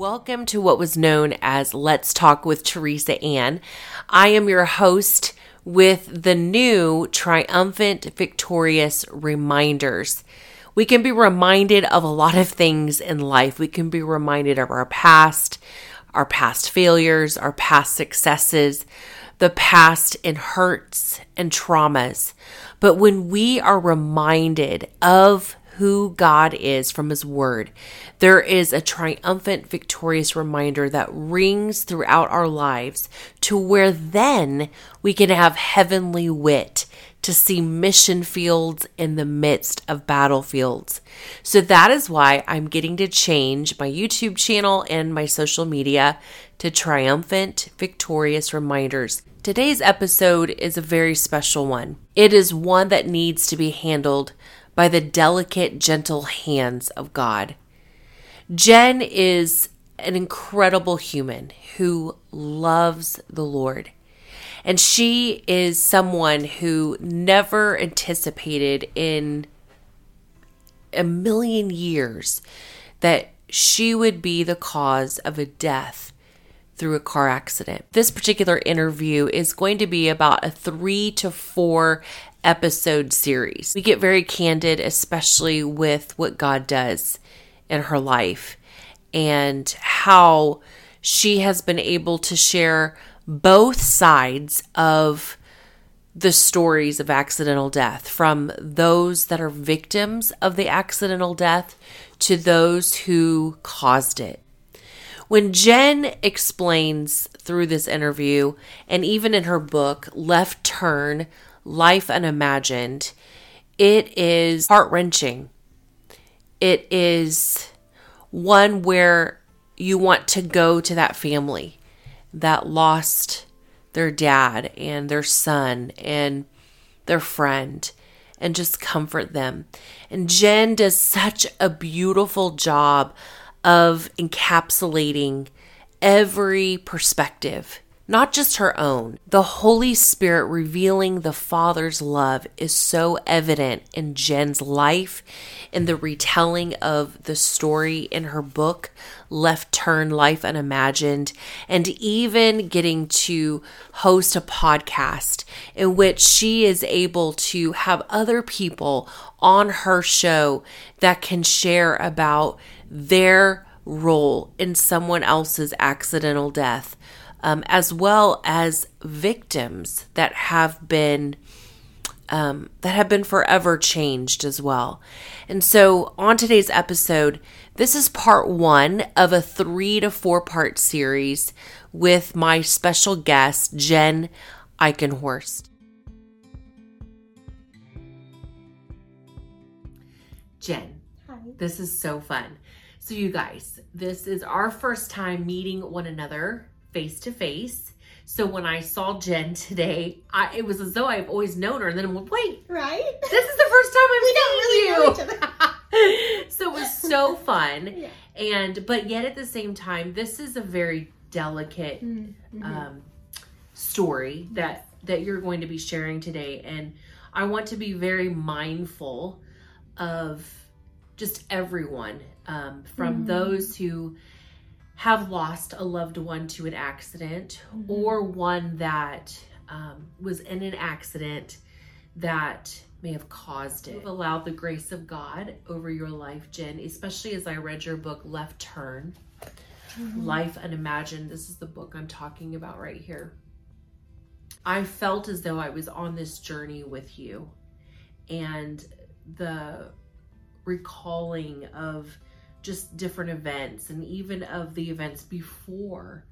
Welcome to what was known as Let's Talk with Teresa Ann. I am your host with the new triumphant, victorious reminders. We can be reminded of a lot of things in life. We can be reminded of our past, our past failures, our past successes, the past in hurts and traumas. But when we are reminded of who God is from His Word, there is a triumphant, victorious reminder that rings throughout our lives to where then we can have heavenly wit to see mission fields in the midst of battlefields. So that is why I'm getting to change my YouTube channel and my social media to triumphant, victorious reminders. Today's episode is a very special one. It is one that needs to be handled by the delicate, gentle hands of God. Jen is an incredible human who loves the Lord. And she is someone who never anticipated in a million years that she would be the cause of a death through a car accident. This particular interview is going to be about a three to four episode series. We get very candid, especially with what God does in her life and how she has been able to share both sides of the stories of accidental death from those that are victims of the accidental death to those who caused it. When Jen explains through this interview and even in her book, Left Turn Life Unimagined, it is heart wrenching. It is one where you want to go to that family that lost their dad and their son and their friend and just comfort them. And Jen does such a beautiful job of encapsulating every perspective not just her own. The Holy Spirit revealing the Father's love is so evident in Jen's life, in the retelling of the story in her book, Left Turn Life Unimagined, and even getting to host a podcast in which she is able to have other people on her show that can share about their role in someone else's accidental death um, as well as victims that have been um, that have been forever changed as well. And so, on today's episode, this is part one of a three to four part series with my special guest, Jen Eichenhorst. Jen, Hi. this is so fun. So, you guys, this is our first time meeting one another face to face. So when I saw Jen today, I, it was as though I've always known her. And then I'm like, wait, Right? this is the first time I'm we don't really you. each other. so it was so fun. Yeah. And, but yet at the same time, this is a very delicate Mm-hmm. um, story that, that you're going to be sharing today. And I want to be very mindful of just everyone um, from Mhm. those who have lost a loved one to an accident Mhm. or one that um, was in an accident that may have caused it. Allowed the grace of God over your life, Jen, especially as I read your book, Left Turn Mhm. Life Unimagined. This is the book I'm talking about right here. I felt as though I was on this journey with you and the recalling of just different events and even of the events before.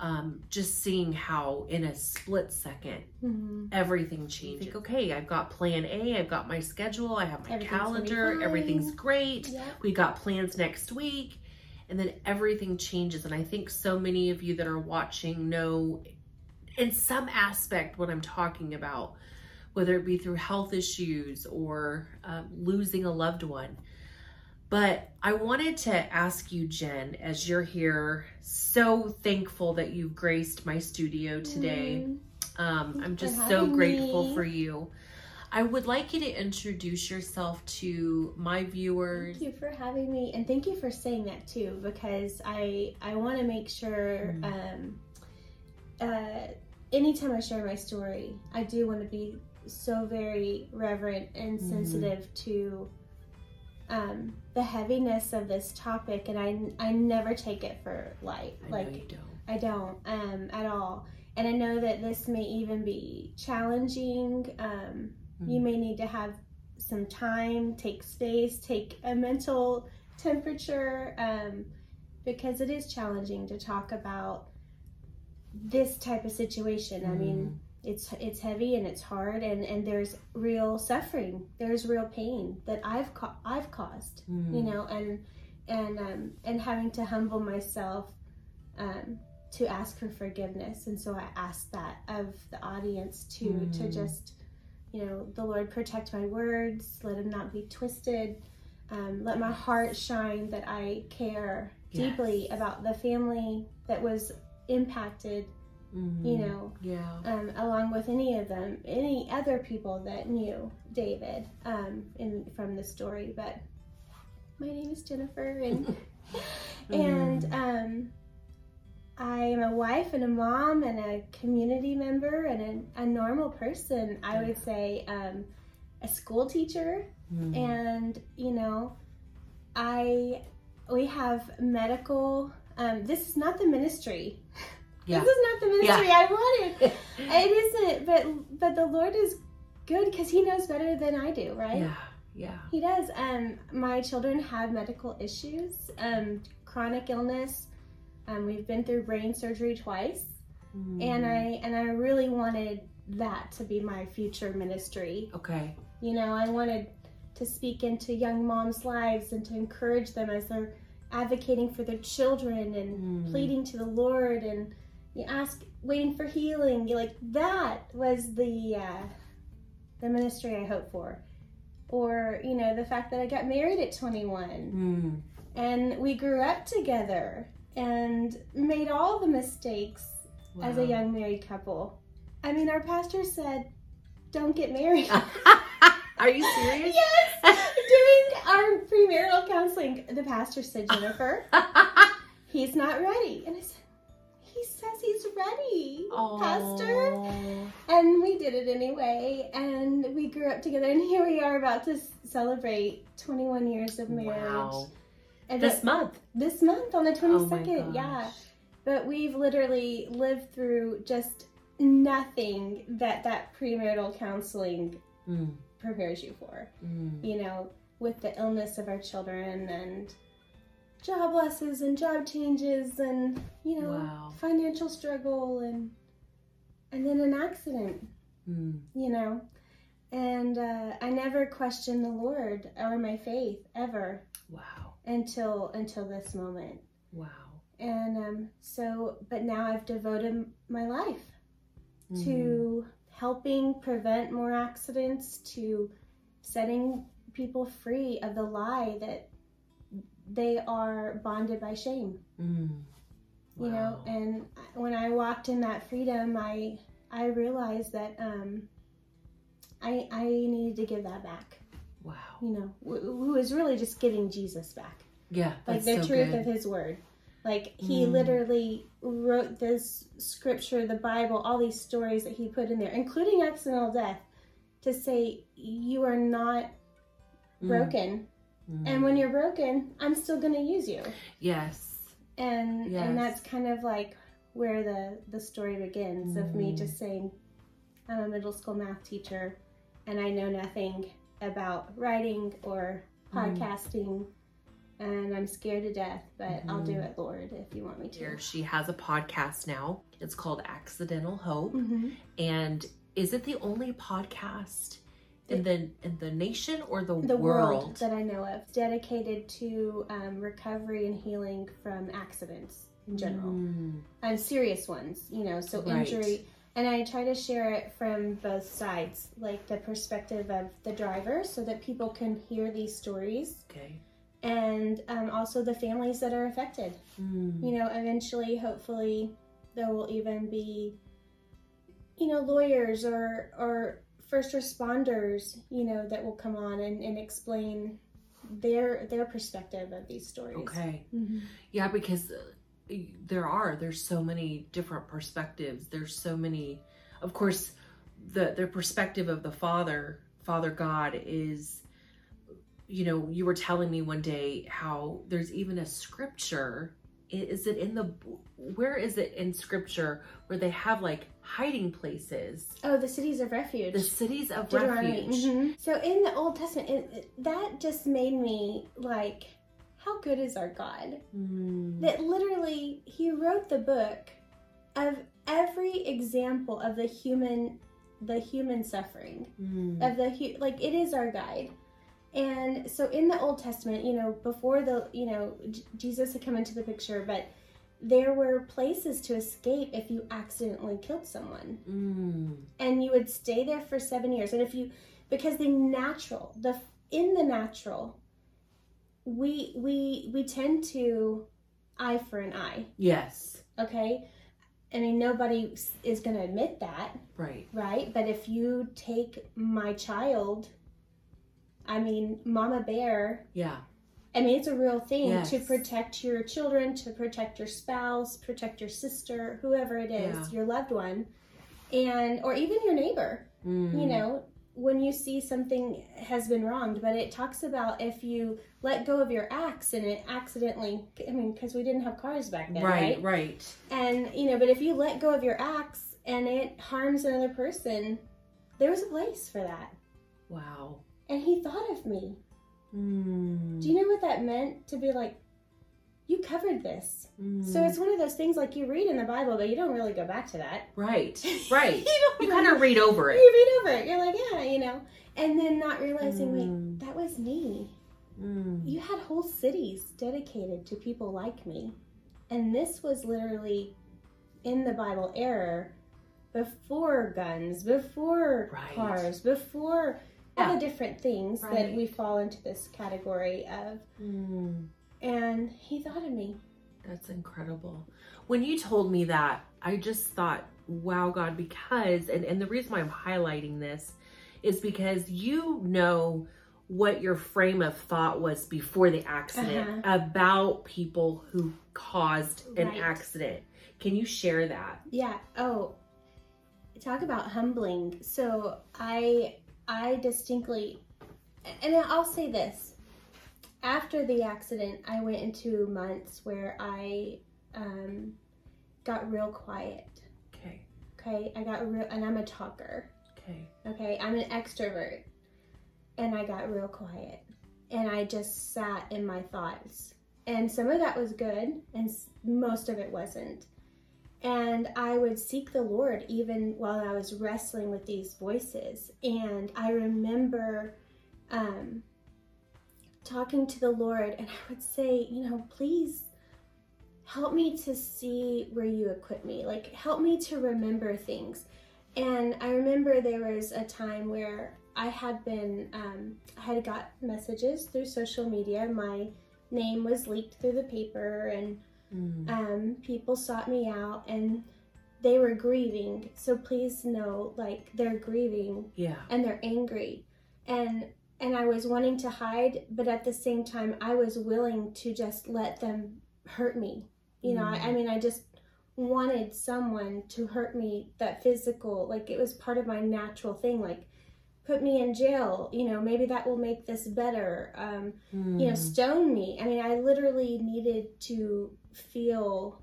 Um, just seeing how in a split second Mhm. everything changed. Think, okay, I've got plan A, I've got my schedule, I have my Everything's calendar, everything's great we got plans next week and then everything changes and i think so many of you that are watching know in some aspect what i'm talking about whether it be through health issues or um, losing a loved one but i wanted to ask you jen as you're here so thankful that you've graced my studio today Mm. um, I'm just so grateful me. for you. I would like you to introduce yourself to my viewers. Thank you for having me, and thank you for saying that too, because I I want to make sure. Mm. Um, uh, anytime I share my story, I do want to be so very reverent and Mhm. sensitive to um, the heaviness of this topic, and I I never take it for light. I like don't. I don't um, at all. And I know that this may even be challenging. Um, You Mm. may need to have some time, take space, take a mental temperature, um, because it is challenging to talk about this type of situation. I mean, it's it's heavy and it's hard, and and there's real suffering. There's real pain that I've ca- I've caused Mm. you know and and um and having to humble myself um to ask for forgiveness and so i ask that of the audience to to Mm. just you know the lord protect my words let them not be twisted um, let my heart shine that i care deeply about the family that was impacted Mm. you know Yeah. um, along with any of them, any other people that knew David um, in from the story. But my name is Jennifer, and and um, I am a wife and a mom and a community member and a, a normal person. I would say um, a school teacher, Mm. and you know, I we have medical. Um, this is not the ministry. Yeah. This is not the ministry I wanted. It isn't, but but the Lord is good because He knows better than I do, right? Yeah. Yeah. He does. Um, my children have medical issues, um, chronic illness. Um, we've been through brain surgery twice, Mm. and I and I really wanted that to be my future ministry. Okay. You know, I wanted to speak into young moms' lives and to encourage them as they're advocating for their children and Mm. pleading to the Lord and you ask, waiting for healing. You like that was the uh, the ministry I hoped for, or you know, the fact that I got married at 21 Mm. and we grew up together and made all the mistakes as a young married couple. I mean, our pastor said, "Don't get married." Are you serious? yes. During our premarital counseling, the pastor said, "Jennifer, he's not ready," and I said, "He says he's ready, pastor." And we did it anyway, and we grew up together, and here we are about to celebrate 21 years of marriage. Wow. And This month. this month on the Oh my 22nd, yeah. But we've literally lived through just nothing that that premarital counseling Mm. prepares you for. Mm. You know, with the illness of our children and job losses and job changes and you know Wow. financial struggle and and then an accident Mm. you know and uh, i never questioned the lord or my faith ever Wow. until until this moment Wow. and um, so but now i've devoted my life Mm. to helping prevent more accidents to setting people free of the lie that they are bonded by shame Mm. you know and when i walked in that freedom i i realized that um i i needed to give that back Wow. you know wh- who is really just giving jesus back Yeah. like the so truth good. of his word like he Mm. literally wrote this scripture the bible all these stories that he put in there including accidental death to say you are not Mm. broken Mm. and when you're broken i'm still going to use you Yes. and Yes. and that's kind of like where the the story begins of me Mm. just saying i'm a middle school math teacher and i know nothing about writing or Mm. podcasting and i'm scared to death but i'll do it lord if you want me to she has a podcast now. It's called Accidental Hope. Mhm. And is it the only podcast in the in the nation or the, the world. world? that i know of dedicated to um, recovery and healing from accidents in general Mm. and serious ones, you know, so Right. injury. And I try to share it from both sides, like the perspective of the driver, so that people can hear these stories, Okay. and um, also the families that are affected. Mm. You know, eventually, hopefully, there will even be, you know, lawyers or or first responders, you know, that will come on and, and explain their their perspective of these stories. Okay. Mm-hmm. Yeah, because uh, there are there's so many different perspectives. There's so many. Of course, the their perspective of the Father, Father God is you know, you were telling me one day how there's even a scripture. Is it in the where is it in scripture where they have like hiding places? Oh, the cities of refuge. The cities of refuge. Mhm. So in the Old Testament, it, it- that just made me like, how good is our God? Mm. That literally, He wrote the book of every example of the human, the human suffering Mm. of the like it is our guide. And so in the Old Testament, you know, before the you know J- Jesus had come into the picture, but there were places to escape if you accidentally killed someone Mm. and you would stay there for seven years. And if you, because the natural, the in the natural, we we we tend to eye for an eye. Yes. Okay, I mean nobody is going to admit that, Right. right? But if you take my child, I mean, Mama Bear. Yeah. I mean, it's a real thing Yes. to protect your children, to protect your spouse, protect your sister, whoever it is, Yeah. your loved one, and or even your neighbor Mm. you know when you see something has been wronged but it talks about if you let go of your axe and it accidentally i mean because we didn't have cars back then right. Right. Right. and you know but if you let go of your axe and it harms another person there was a place for that Wow. And he thought of me Mm. do you know what that meant to be like you covered this Mm. so it's one of those things like you read in the bible but you don't really go back to that right. Right. you You really- kind of read over it. you read over it you're like yeah you know and then not realizing Mm. wait that was me Mm. you had whole cities dedicated to people like me and this was literally in the bible era before guns before Right. cars before all the different things that we fall into this category of Mm. and he thought of me That's incredible. When you told me that, I just thought, wow, God, because, and, and the reason why I'm highlighting this is because you know what your frame of thought was before the accident about people who caused an Uh-huh. Right. accident. Can you share that? Yeah. Oh, talk about humbling. So I I distinctly and I'll say this. After the accident, I went into months where I um, got real quiet. Okay. Okay, I got real, and I'm a talker. Okay. Okay, I'm an extrovert, and I got real quiet, and I just sat in my thoughts. And some of that was good, and most of it wasn't. And I would seek the Lord even while I was wrestling with these voices. And I remember um, talking to the Lord, and I would say, you know, please help me to see where you equip me. Like, help me to remember things. And I remember there was a time where I had been, um, I had got messages through social media. My name was leaked through the paper, and Mm. um, people sought me out, and they were grieving. So please know, like, they're grieving Yeah. and they're angry, and and I was wanting to hide, but at the same time, I was willing to just let them hurt me. You know, I, I mean, I just wanted someone to hurt me that physical like it was part of my natural thing like put me in jail you know maybe that will make this better um you know Mm. stone me i mean i literally needed to feel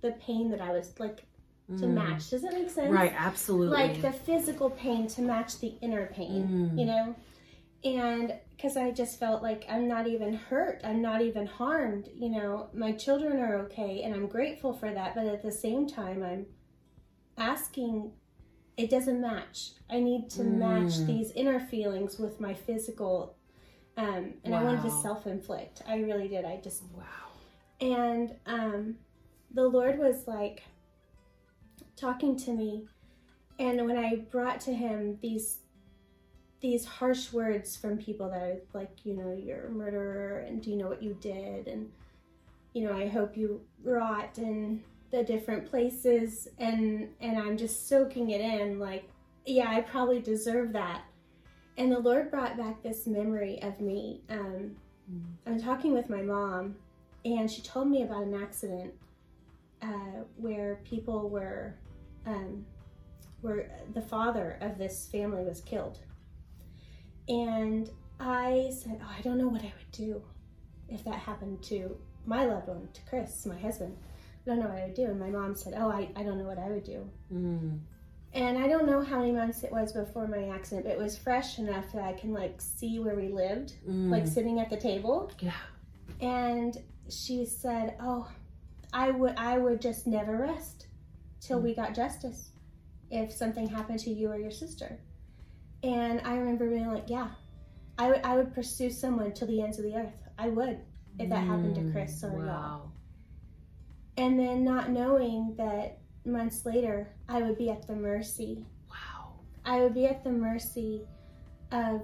the pain that i was like to Mm. match does that make sense Right. Absolutely. like the physical pain to match the inner pain Mm. you know and because i just felt like i'm not even hurt i'm not even harmed you know my children are okay and i'm grateful for that but at the same time i'm asking it doesn't match i need to match Mm. these inner feelings with my physical um, and i wanted to self-inflict i really did i just wow. And um, the Lord was like talking to me, and when I brought to Him these these harsh words from people that are like, you know, you're a murderer, and do you know what you did, and you know, I hope you rot in the different places, and and I'm just soaking it in, like yeah, I probably deserve that. And the Lord brought back this memory of me. Um, mm. I'm talking with my mom, and she told me about an accident uh, where people were, um, where the father of this family was killed. And I said, Oh, I don't know what I would do if that happened to my loved one, to Chris, my husband. I don't know what I would do. And my mom said, Oh, I, I don't know what I would do. Mm. And I don't know how many months it was before my accident, but it was fresh enough that I can like see where we lived, mm. like sitting at the table. Yeah. And she said, "Oh, I would I would just never rest till mm. we got justice if something happened to you or your sister." And I remember being like, "Yeah, I would I would pursue someone till the ends of the earth. I would if that happened to Chris or wow. y'all." And then not knowing that months later, I would be at the mercy. Wow. I would be at the mercy of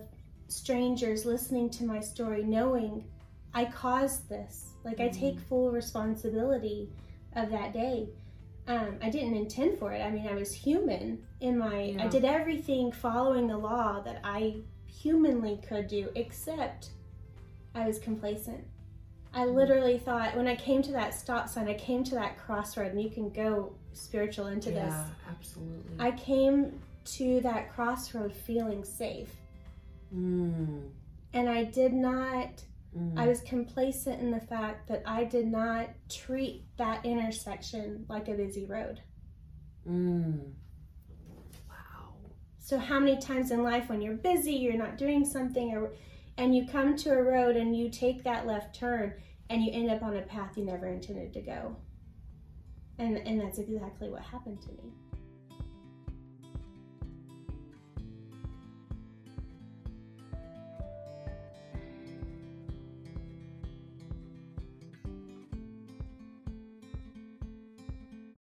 strangers listening to my story, knowing I caused this. Like, I take full responsibility of that day. Um, I didn't intend for it. I mean, I was human in my, yeah. I did everything following the law that I humanly could do, except I was complacent. I literally thought when I came to that stop sign, I came to that crossroad, and you can go spiritual into yeah, this. absolutely. I came to that crossroad feeling safe. Mm. And I did not, mm. I was complacent in the fact that I did not treat that intersection like a busy road. Mm. Wow. So, how many times in life when you're busy, you're not doing something, or and you come to a road and you take that left turn and you end up on a path you never intended to go. And, and that's exactly what happened to me.